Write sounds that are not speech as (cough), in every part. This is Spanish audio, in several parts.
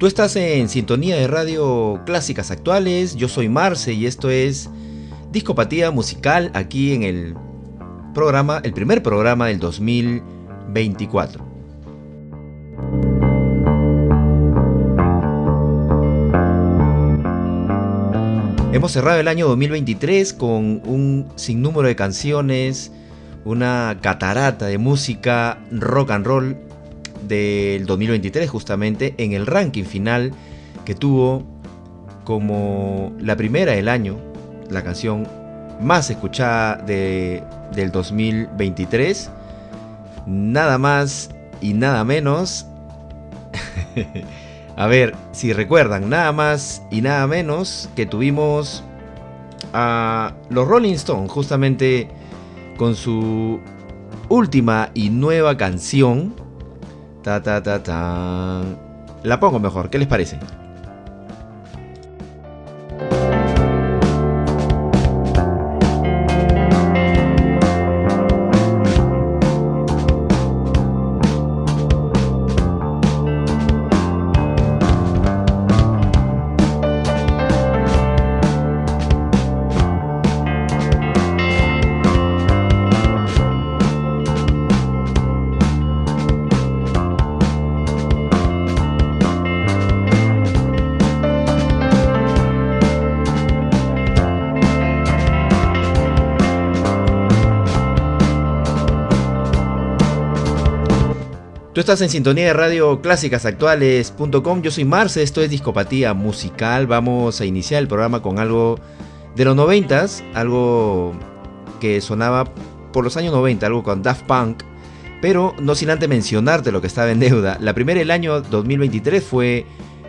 Tú estás en sintonía de radio clásicas actuales, yo soy Marce y esto es Discopatía Musical aquí en el programa, el primer programa del 2024. Hemos cerrado el año 2023 con un sinnúmero de canciones, una catarata de música rock and roll del 2023 justamente en el ranking final que tuvo como la primera del año, la canción más escuchada de, del 2023, nada más y nada menos. (laughs) a ver, si recuerdan, nada más y nada menos que tuvimos a los Rolling Stones justamente con su última y nueva canción Ta ta ta ta. La pongo mejor, ¿qué les parece? Tú estás en sintonía de radio clásicasactuales.com. Yo soy Marce, esto es Discopatía Musical. Vamos a iniciar el programa con algo de los noventas, algo que sonaba por los años 90, algo con Daft Punk. Pero no sin antes mencionarte lo que estaba en deuda. La primera del año 2023 fue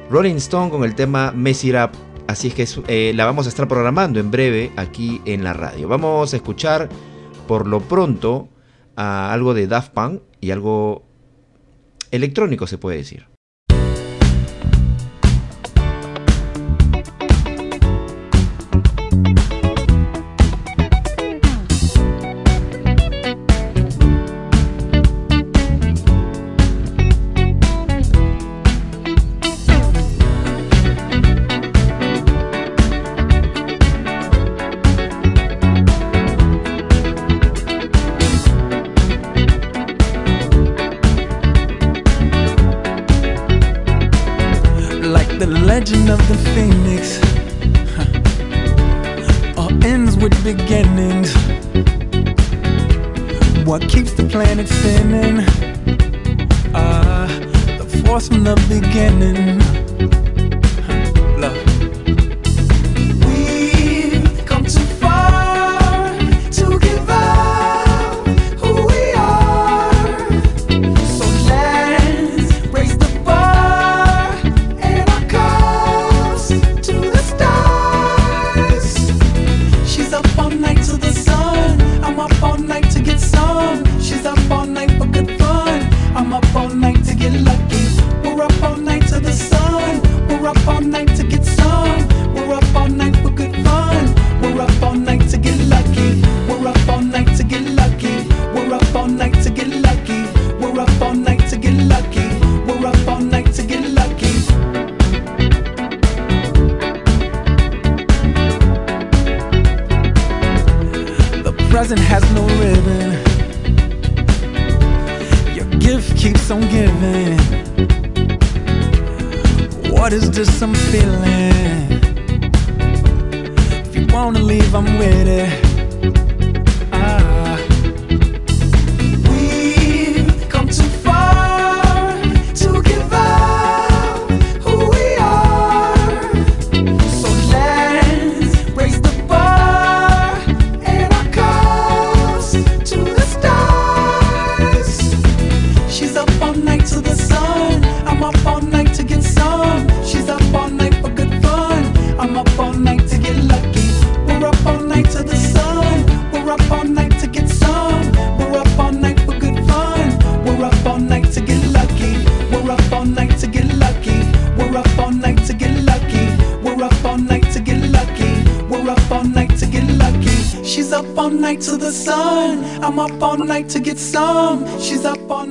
Rolling Stone con el tema Mess It Up. Así es que eh, la vamos a estar programando en breve aquí en la radio. Vamos a escuchar por lo pronto a algo de Daft Punk y algo electrónico se puede decir.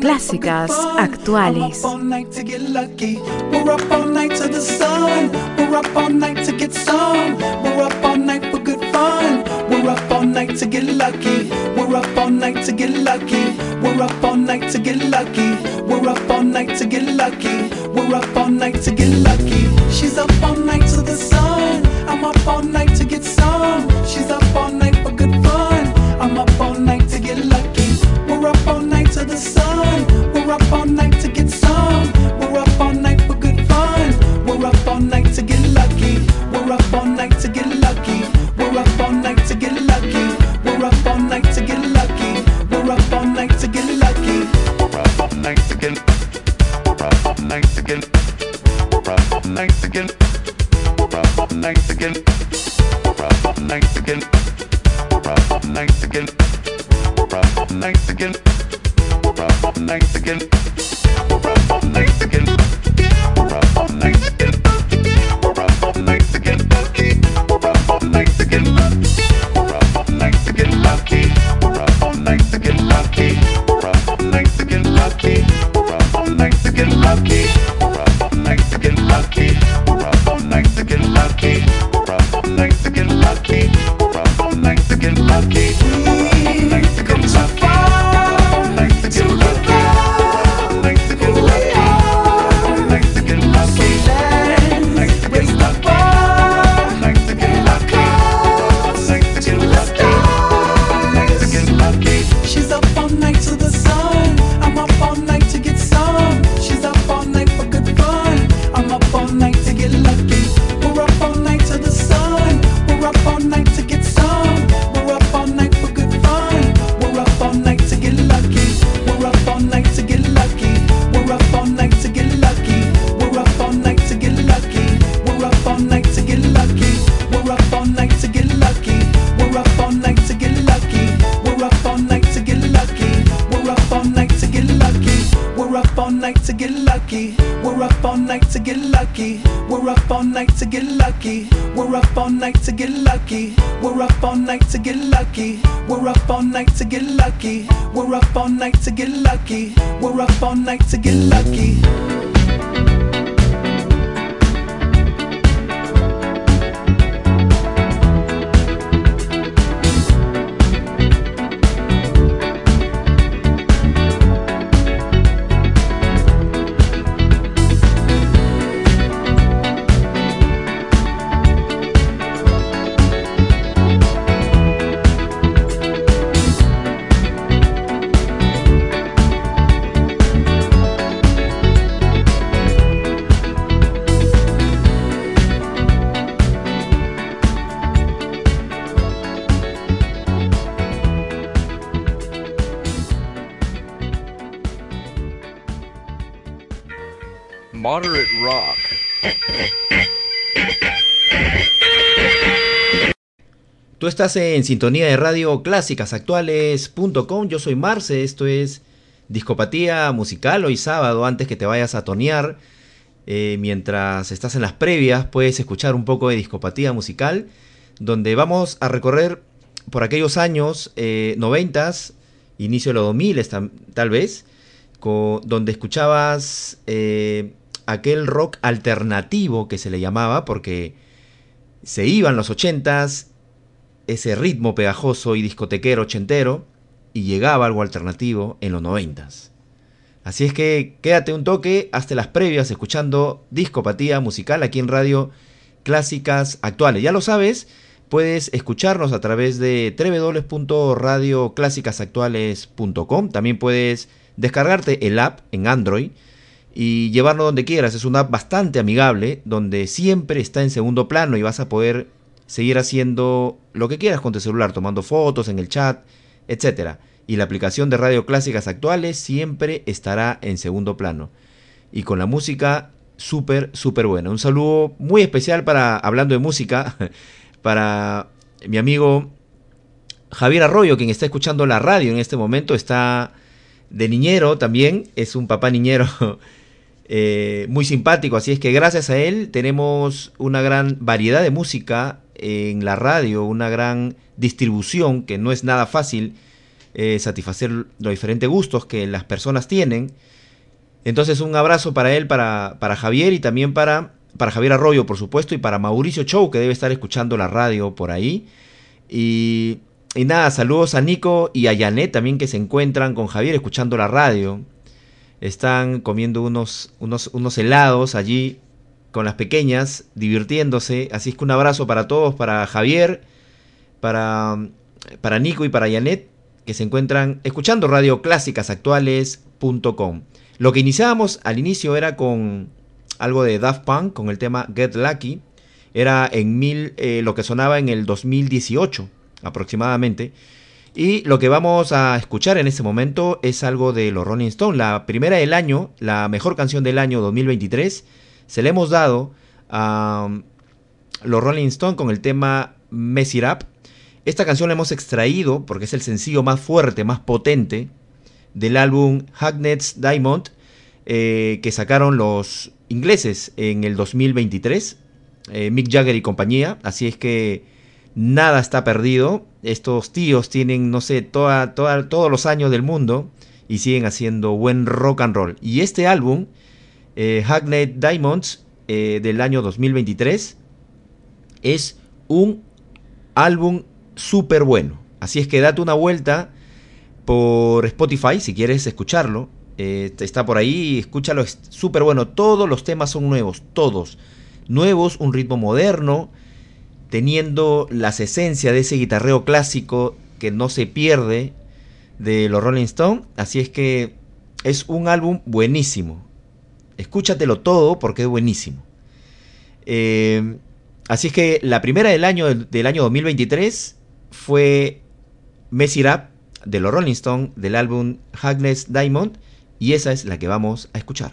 Clásicas actuales. We're up all night to get lucky. We're up all night to get lucky. We're up all night to get lucky. We're up all night to get lucky. We're up all night to get lucky. She's up lucky. Rough to get lucky. Rough to get lucky. Up all night to get lucky. Moderate rock. Tú estás en sintonía de radio clásicasactuales.com. Yo soy Marce, esto es Discopatía Musical. Hoy sábado, antes que te vayas a tonear, eh, mientras estás en las previas, puedes escuchar un poco de Discopatía Musical, donde vamos a recorrer por aquellos años eh, 90, inicio de los 2000 tal vez, donde escuchabas eh, aquel rock alternativo que se le llamaba, porque se iban los 80s, ese ritmo pegajoso y discotequero ochentero, y llegaba algo alternativo en los 90s. Así es que quédate un toque hasta las previas escuchando Discopatía Musical aquí en Radio Clásicas Actuales. Ya lo sabes, puedes escucharnos a través de www.radioclásicasactuales.com. También puedes descargarte el app en Android y llevarlo donde quieras. Es una app bastante amigable donde siempre está en segundo plano y vas a poder seguir haciendo lo que quieras con tu celular, tomando fotos en el chat, etcétera. Y la aplicación de Radio Clásicas Actuales siempre estará en segundo plano. Y con la música súper, súper buena. Un saludo muy especial para, hablando de música, (laughs) para mi amigo Javier Arroyo, quien está escuchando la radio en este momento. Está de niñero también, es un papá niñero (laughs) eh, muy simpático. Así es que gracias a él tenemos una gran variedad de música en la radio, una gran distribución, que no es nada fácil eh, satisfacer los diferentes gustos que las personas tienen. Entonces un abrazo para él, para, para Javier y también para, para Javier Arroyo, por supuesto, y para Mauricio Chow, que debe estar escuchando la radio por ahí. Y, y nada, saludos a Nico y a Janet también que se encuentran con Javier escuchando la radio. Están comiendo unos, unos, unos helados allí con las pequeñas, divirtiéndose. Así es que un abrazo para todos, para Javier, para, para Nico y para Janet, que se encuentran escuchando Radio Actuales.com. Lo que iniciábamos al inicio era con algo de Daft Punk, con el tema Get Lucky. Era en mil, eh, lo que sonaba en el 2018 aproximadamente. Y lo que vamos a escuchar en este momento es algo de los Rolling Stones. La primera del año, la mejor canción del año 2023, se le hemos dado a um, los Rolling Stones con el tema Mess It Up. Esta canción la hemos extraído porque es el sencillo más fuerte, más potente del álbum Hagnet's Diamond eh, que sacaron los ingleses en el 2023, eh, Mick Jagger y compañía. Así es que nada está perdido. Estos tíos tienen, no sé, todos los años del mundo y siguen haciendo buen rock and roll. Y este álbum, eh, Hackney Diamonds, eh, del año 2023, es un álbum súper bueno. Así es que date una vuelta por Spotify si quieres escucharlo. Eh, está por ahí, escúchalo, es súper bueno. Todos los temas son nuevos, todos. Nuevos, un ritmo moderno teniendo las esencias de ese guitarreo clásico que no se pierde de los Rolling Stones. Así es que es un álbum buenísimo. Escúchatelo todo porque es buenísimo. Eh, así es que la primera del año, del año 2023 fue Mess It Up de los Rolling Stones del álbum Hagness Diamond y esa es la que vamos a escuchar.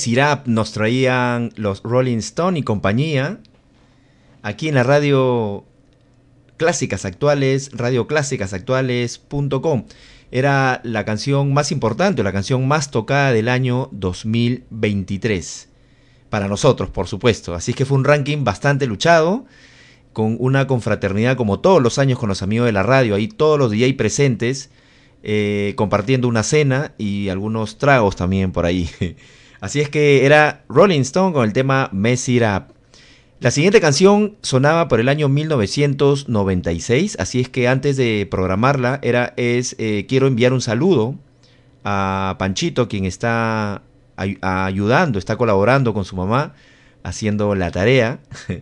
Messi Rap nos traían los Rolling Stone y compañía. Aquí en la radio Clásicas Actuales, radioclásicasactuales.com. Era la canción más importante, la canción más tocada del año 2023. Para nosotros, por supuesto. Así que fue un ranking bastante luchado, con una confraternidad como todos los años con los amigos de la radio, ahí todos los DJ presentes, eh, compartiendo una cena y algunos tragos también por ahí. (laughs) Así es que era Rolling Stone con el tema Mess It Up. La siguiente canción sonaba por el año 1996, así es que antes de programarla era es eh, quiero enviar un saludo a Panchito quien está ay- ayudando, está colaborando con su mamá haciendo la tarea. (laughs)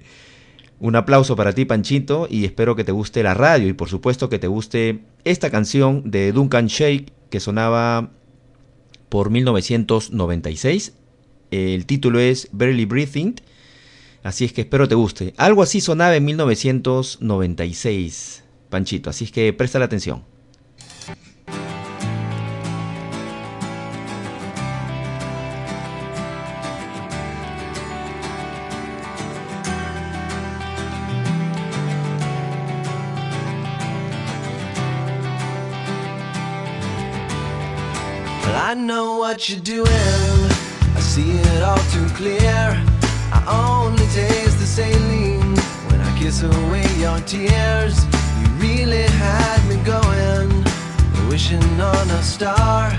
un aplauso para ti Panchito y espero que te guste la radio y por supuesto que te guste esta canción de Duncan Shake que sonaba por 1996. El título es Barely Breathing. Así es que espero te guste. Algo así sonaba en 1996, Panchito. Así es que presta la atención. What you're doing. I see it all too clear. I only taste the saline when I kiss away your tears. You really had me going, wishing on a star.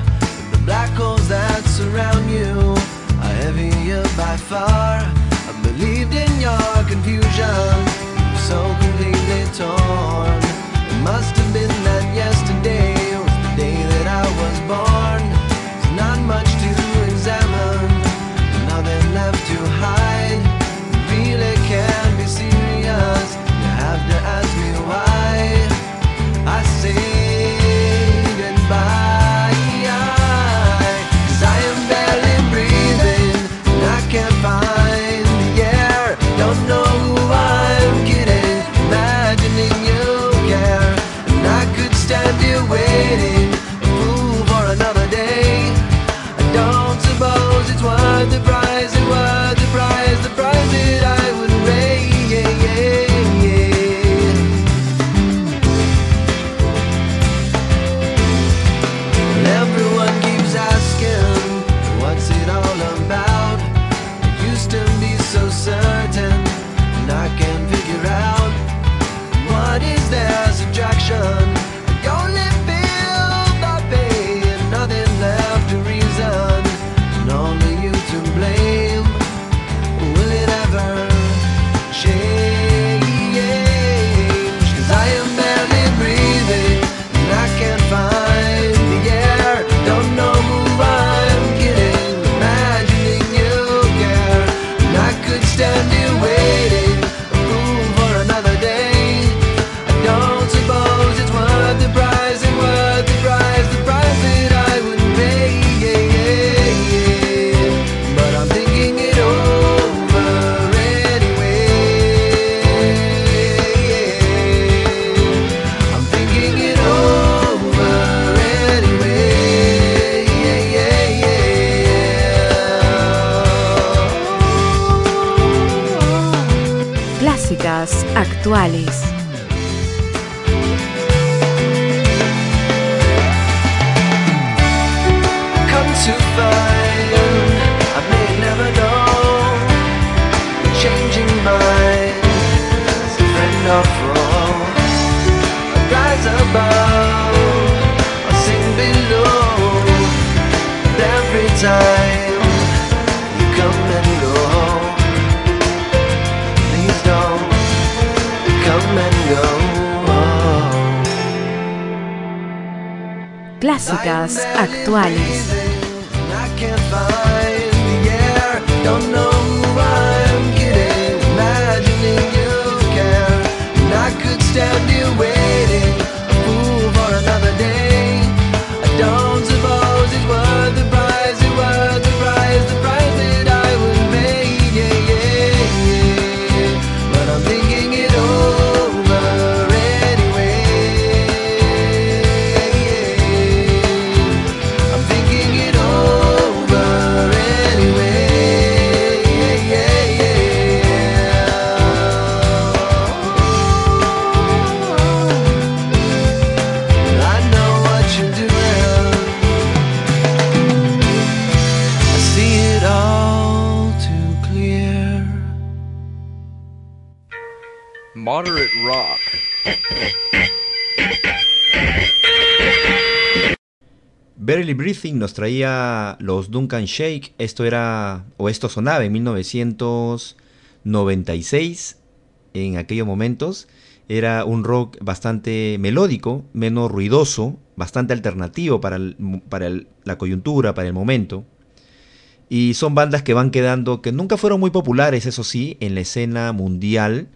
Barely Breathing nos traía los Duncan Shake. Esto era, o esto sonaba en 1996, en aquellos momentos. Era un rock bastante melódico, menos ruidoso, bastante alternativo para, para la coyuntura, para el momento. Y son bandas que van quedando, que nunca fueron muy populares, eso sí, en la escena mundial.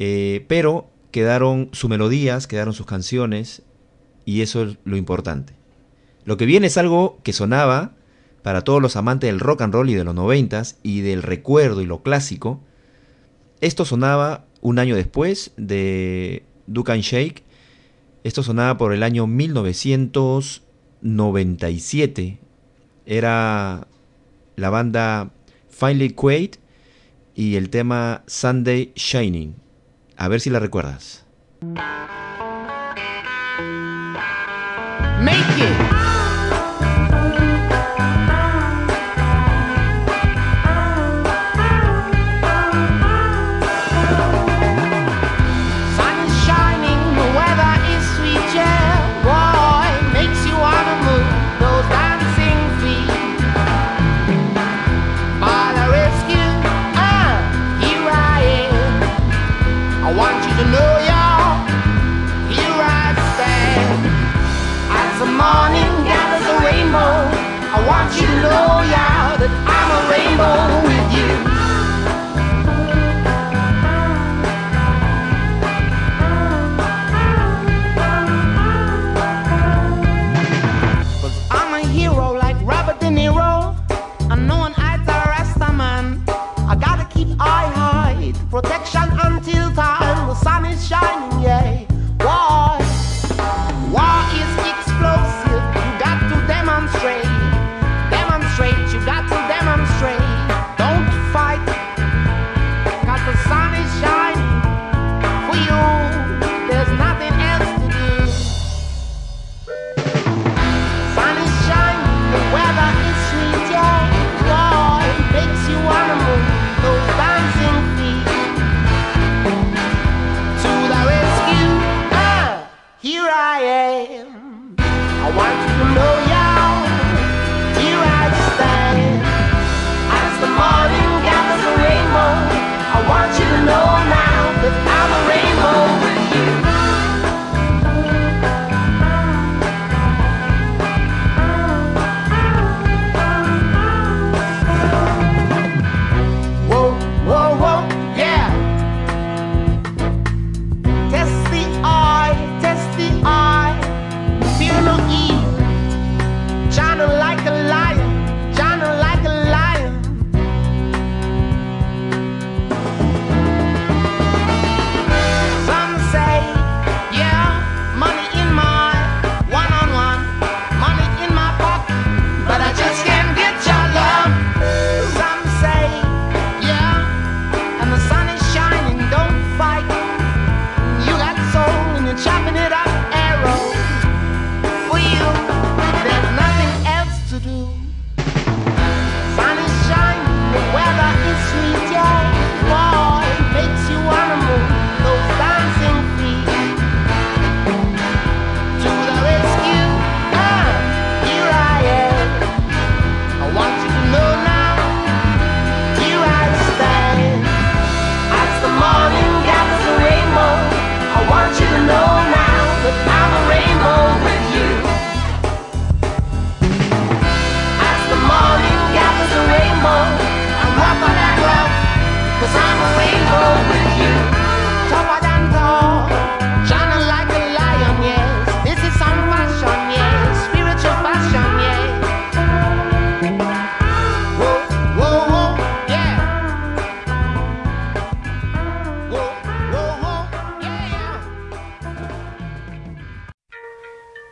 Eh, pero quedaron sus melodías, quedaron sus canciones, y eso es lo importante. Lo que viene es algo que sonaba para todos los amantes del rock and roll y de los noventas y del recuerdo y lo clásico. Esto sonaba un año después de Duke and Shake. Esto sonaba por el año 1997. Era la banda Finally Quaid y el tema Sunday Shining. A ver si la recuerdas. Make it.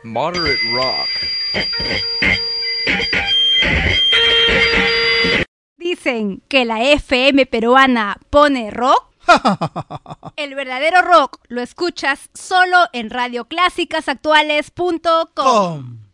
moderate rock. Dicen que la FM peruana pone rock. (laughs) El verdadero rock lo escuchas solo en radioclásicasactuales.com.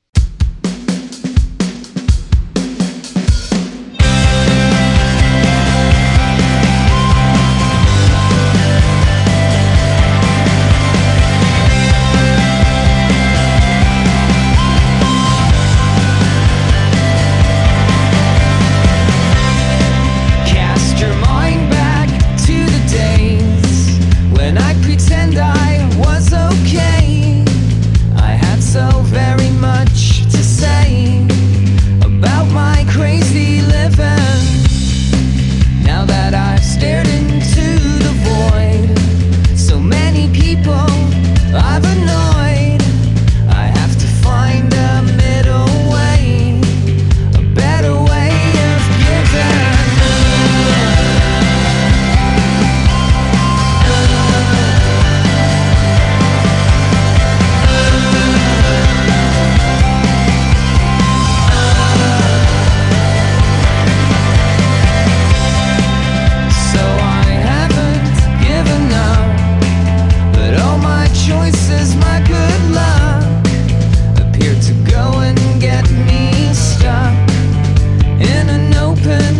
open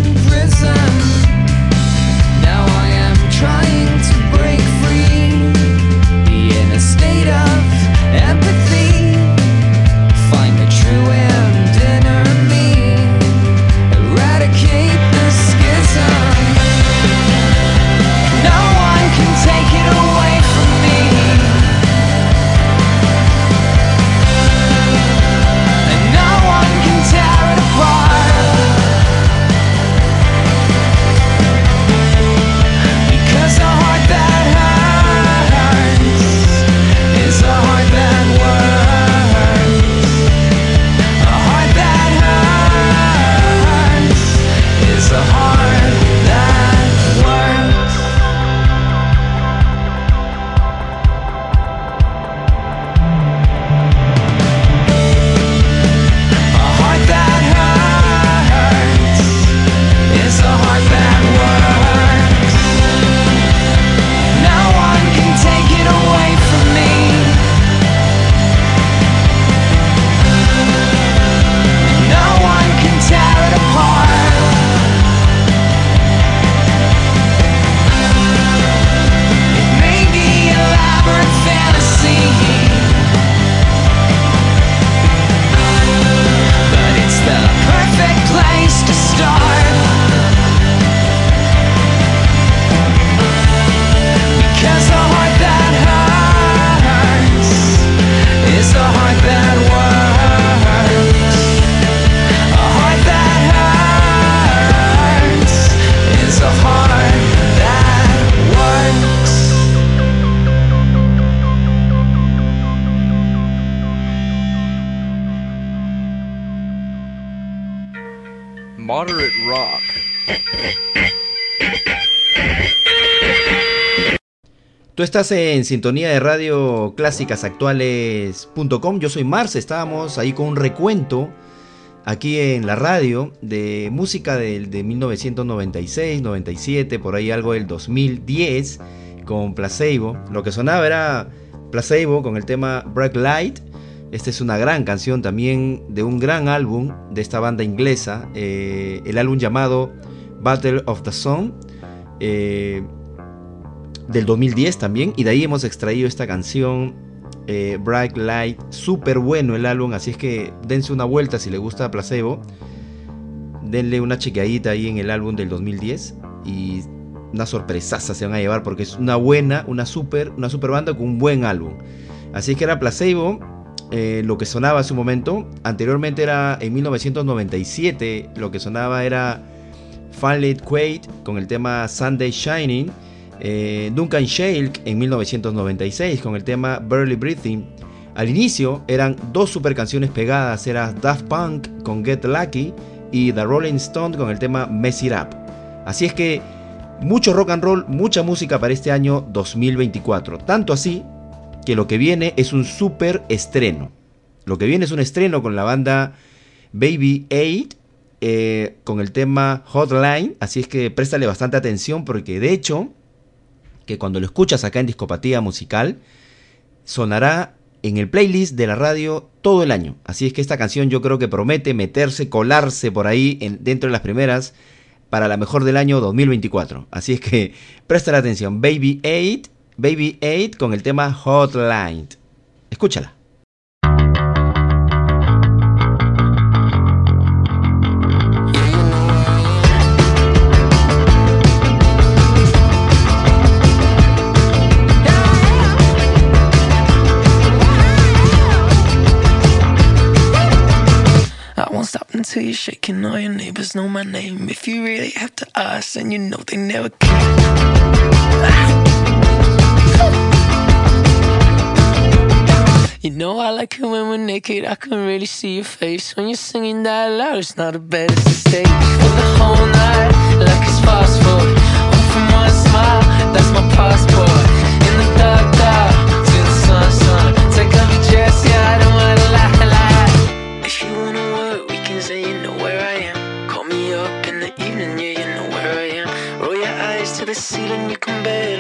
Tú estás en sintonía de radio clásicasactuales.com. Yo soy Marce, estábamos ahí con un recuento aquí en la radio de música del- de, 1996, 97, por ahí algo del 2010 con Placebo. Lo que sonaba era Placebo con el tema Bright Light. Esta es una gran canción también de un gran álbum de esta banda inglesa, eh, el álbum llamado Battle of the Sun. eh, del 2010 también. Y de ahí hemos extraído esta canción, eh, Bright Light. Súper bueno el álbum, así es que dense una vuelta si les gusta Placebo. Denle una chequeadita ahí en el álbum del 2010. Y una sorpresaza se van a llevar porque es una buena, una super, una super banda con un buen álbum. Así es que era Placebo. eh, lo que sonaba hace un momento. Anteriormente era en 1997. Lo que sonaba era Fanlit Quaid con el tema Sunday Shining. Eh, Duncan Shake en 1996 con el tema Barely Breathing. Al inicio eran dos super canciones pegadas, era Daft Punk con Get Lucky y The Rolling Stone con el tema Mess It Up. Así es que mucho rock and roll, mucha música para este año 2024. Tanto así que lo que viene es un super estreno. Lo que viene es un estreno con la banda Baby 8 eh, con el tema Hotline. Así es que préstale bastante atención porque de hecho que cuando lo escuchas acá en Discopatía Musical, sonará en el playlist de la radio todo el año. Así es que esta canción yo creo que promete meterse, colarse por ahí en- dentro de las primeras para la mejor del año 2024. Así es que (laughs) presta la atención. Baby 8, Baby 8 con el tema Hotline. Escúchala. Until you're shaking. All your neighbors know my name. If you really have to ask, then you know they never came. You know I like it when we're naked. I can really see your face when you're singing that loud. It's not a bed, it's a stage for the whole night, like it's fast food. One from one smile, that's my passport.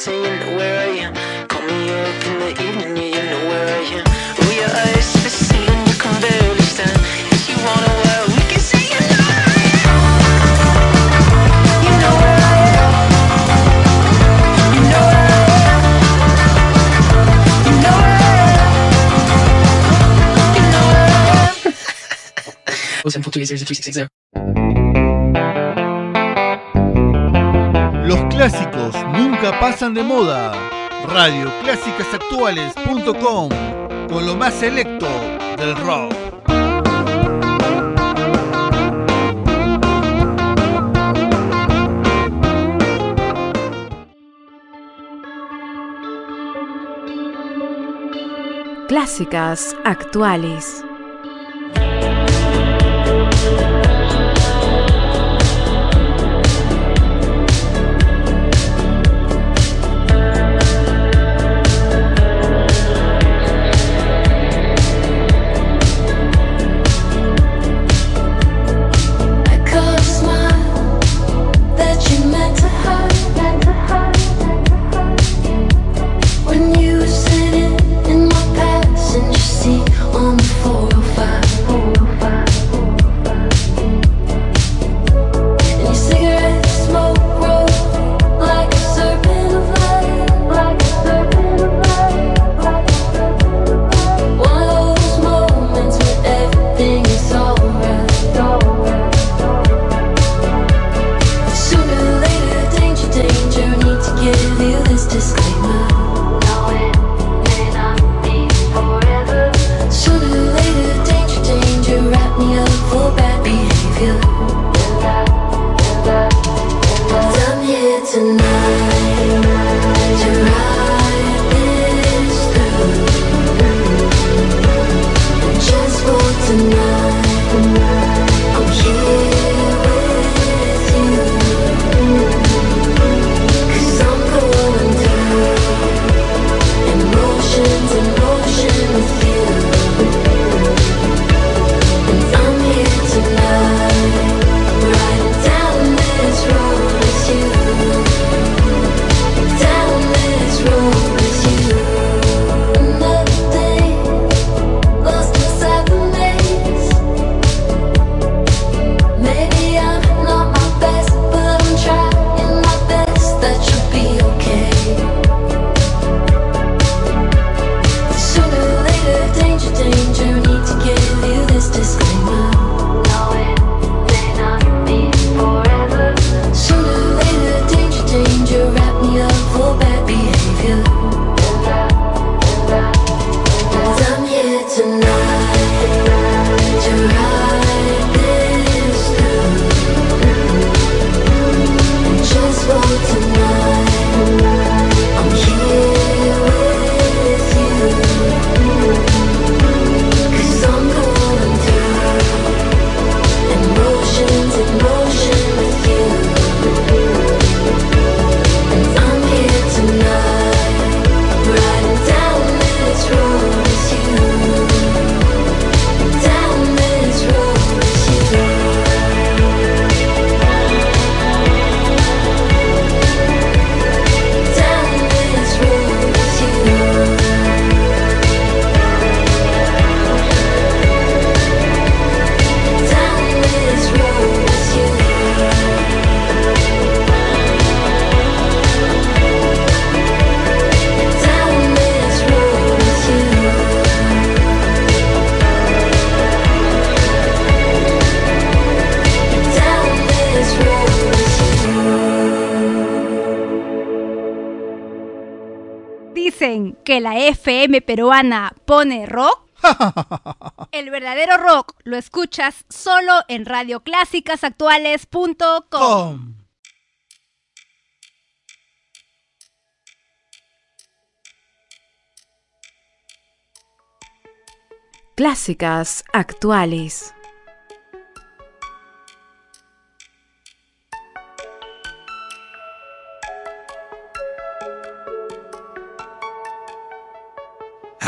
say you know where I Los clásicos nunca pasan de moda. Radioclásicasactuales.com con lo más selecto del rock. Clásicas actuales. la FM peruana pone rock? (laughs) El verdadero rock lo escuchas solo en radioclásicasactuales.com. Clásicas actuales.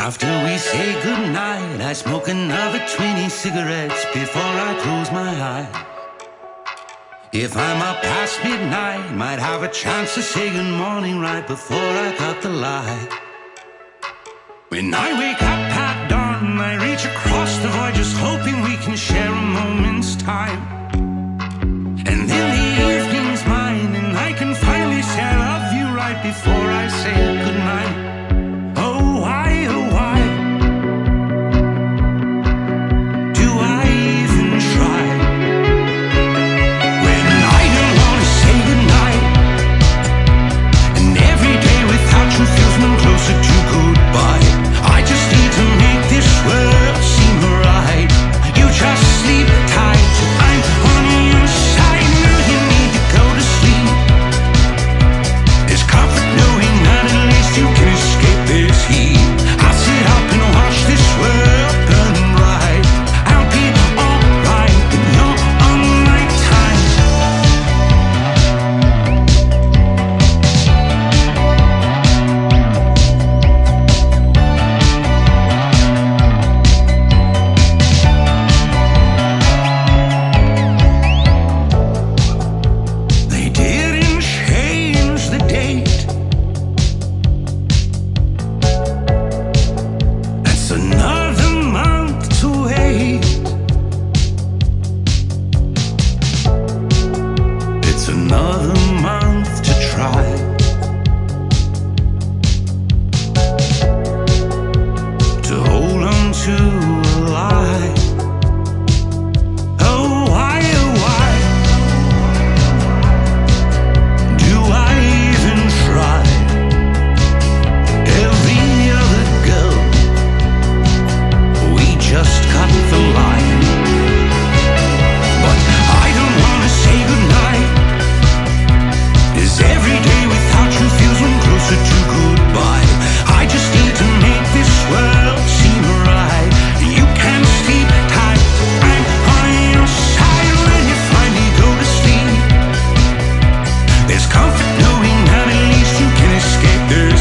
After we say goodnight, I smoke another 20 cigarettes before I close my eyes. If I'm up past midnight, might have a chance to say good morning right before I cut the light. When I wake up at dawn, I reach across the void just hoping we can share a moment's time. And then the evening's mine, and I can finally say I love you right before I say goodnight.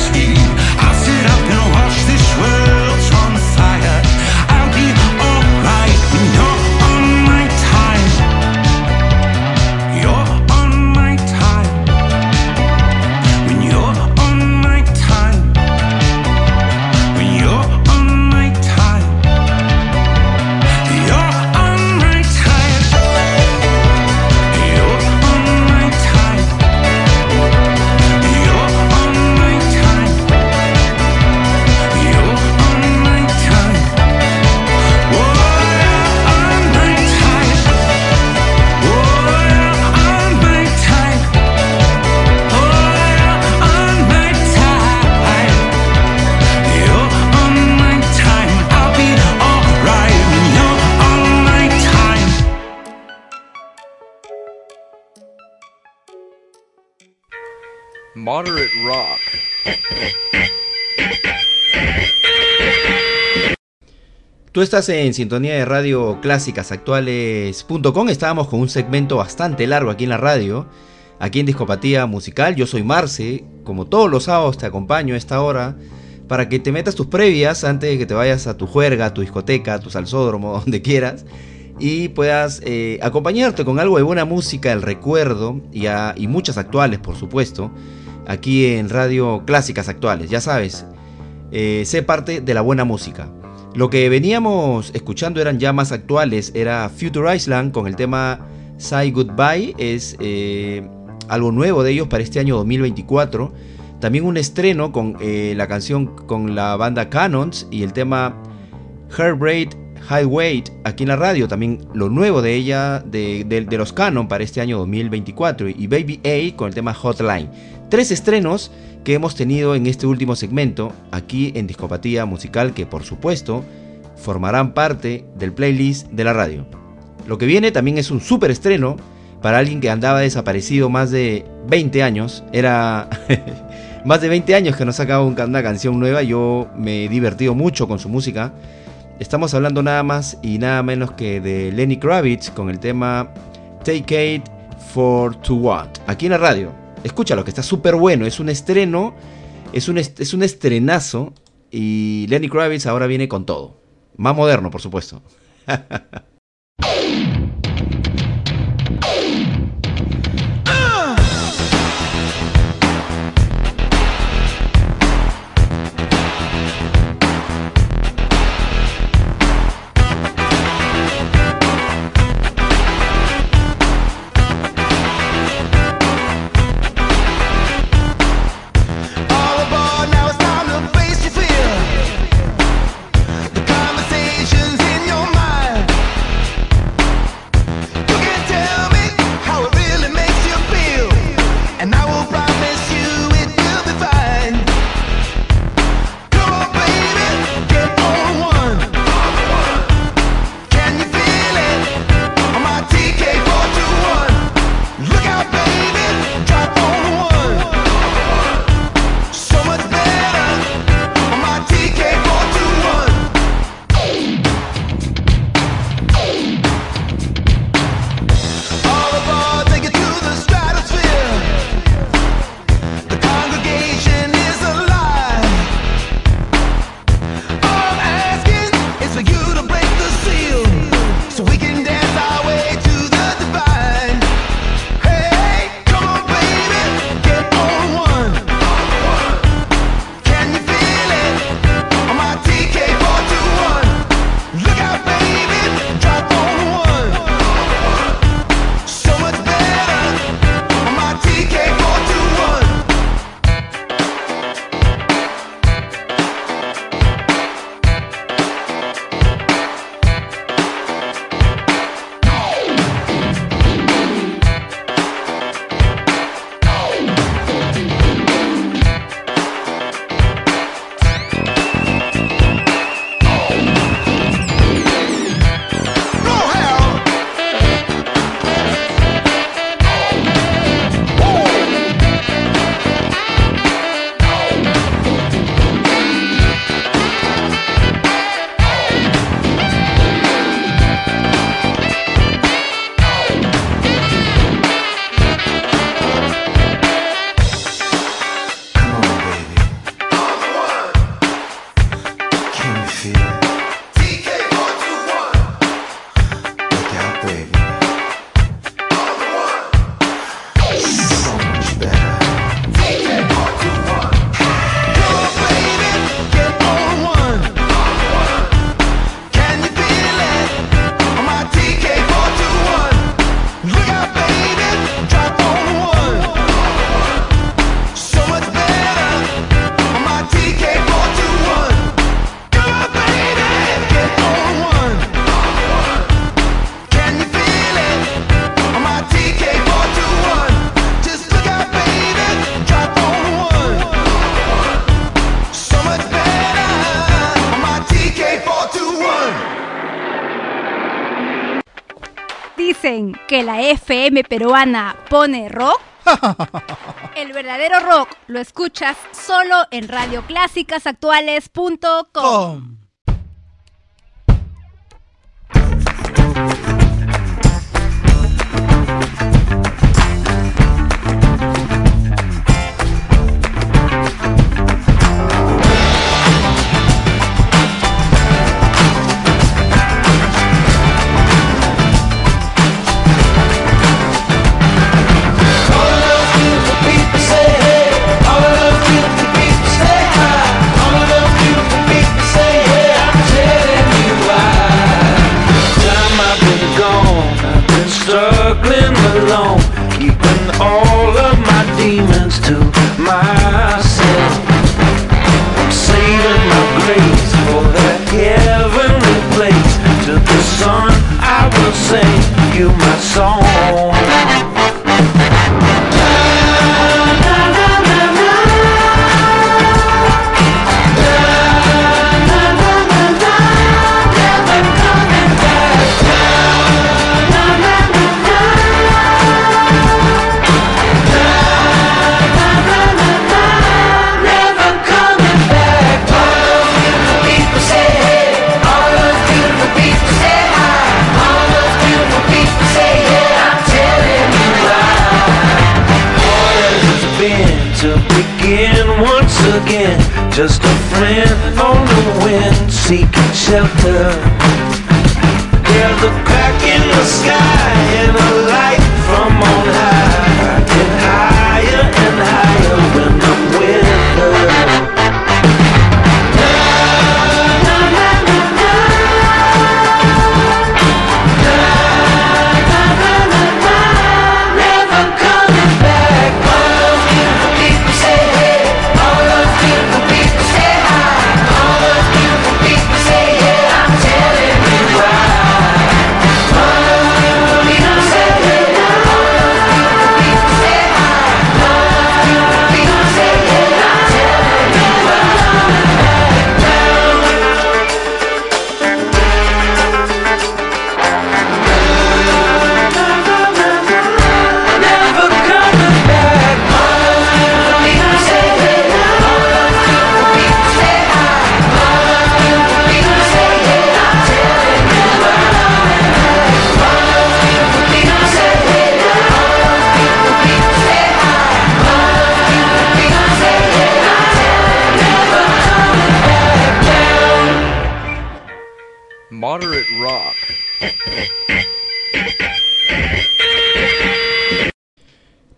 speak. Estás en sintonía de radio clásicasactuales.com. Estábamos con un segmento bastante largo aquí en la radio, aquí en Discopatía Musical. Yo soy Marce, como todos los sábados te acompaño a esta hora para que te metas tus previas antes de que te vayas a tu juerga, a tu discoteca, tu salsódromo, (laughs) donde quieras, y puedas eh, acompañarte con algo de buena música, el recuerdo y, y muchas actuales, por supuesto, aquí en Radio Clásicas Actuales. Ya sabes, eh, sé parte de la buena música. Lo que veníamos escuchando eran ya más actuales, era Future Island con el tema Say Goodbye, es eh, algo nuevo de ellos para este año 2024. También un estreno con eh, la canción con la banda Canons y el tema Heartbreak Highway aquí en la radio. También lo nuevo de ella, de, los Canon para este año 2024. Y Baby A con el tema Hotline. Tres estrenos que hemos tenido en este último segmento aquí en Discopatía Musical que por supuesto formarán parte del playlist de la radio. Lo que viene también es un super estreno para alguien que andaba desaparecido más de 20 años. Era (laughs) más de 20 años que no sacaba un ca- una canción nueva. Yo me he divertido mucho con su música. Estamos hablando nada más y nada menos que de Lenny Kravitz con el tema Take It for To What. Aquí en la radio. Escúchalo, que está súper bueno. Es un estreno, es un, es un estrenazo. Y Lenny Kravitz ahora viene con todo. Más moderno, por supuesto. (laughs) FM peruana pone rock. (laughs) El verdadero rock lo escuchas solo en radioclásicasactuales.com.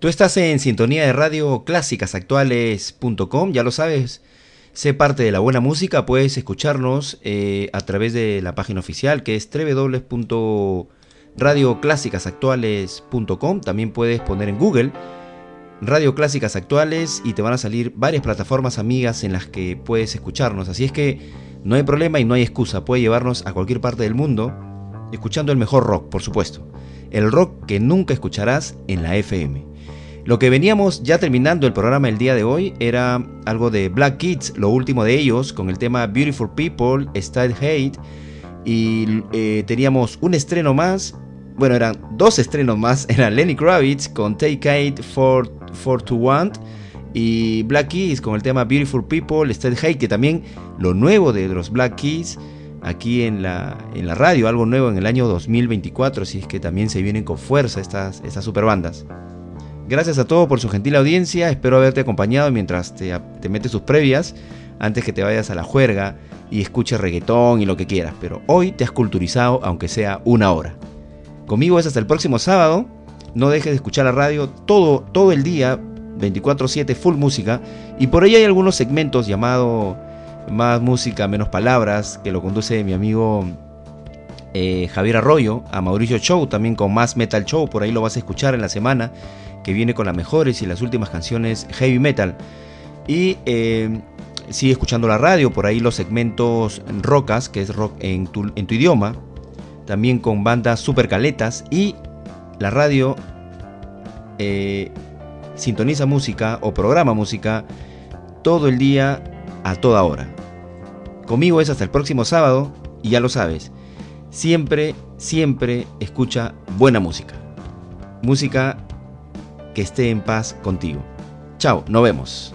Tú estás en sintonía de radio clásicasactuales.com, ya lo sabes. Sé parte de la buena música, puedes escucharnos eh, a través de la página oficial que es www.radioclásicasactuales.com. También puedes poner en Google Radio Clásicas Actuales y te van a salir varias plataformas amigas en las que puedes escucharnos. Así es que no hay problema y no hay excusa, puede llevarnos a cualquier parte del mundo escuchando el mejor rock, por supuesto. El rock que nunca escucharás en la FM. Lo que veníamos ya terminando el programa el día de hoy era algo de Black Kids, lo último de ellos, con el tema Beautiful People, Style Hate. Y eh, teníamos un estreno más, bueno, eran dos estrenos más. (laughs) Era Lenny Kravitz con Take It for, to Want. Y Black Keys con el tema Beautiful People, Style Hate, que también lo nuevo de los Black Keys aquí en la, en la radio, algo nuevo en el año 2024, así es que también se vienen con fuerza estas, estas super bandas. Gracias a todos por su gentil audiencia, espero haberte acompañado mientras te, te metes tus previas, antes que te vayas a la juerga y escuches reggaetón y lo que quieras, pero hoy te has culturizado aunque sea una hora. Conmigo es hasta el próximo sábado, no dejes de escuchar la radio todo, todo el día, 24/7 full música, y por ahí hay algunos segmentos llamado Más música, menos palabras, que lo conduce mi amigo eh, Javier Arroyo, a Mauricio Show, también con Más Metal Show, por ahí lo vas a escuchar en la semana, que viene con las mejores y las últimas canciones heavy metal. Y eh, sigue escuchando la radio, por ahí los segmentos rocas, que es rock en tu, idioma, también con bandas super caletas y la radio eh, sintoniza música o programa música todo el día a toda hora. Conmigo es hasta el próximo sábado y ya lo sabes, siempre, siempre escucha buena música. Música que esté en paz contigo. Chao, nos vemos.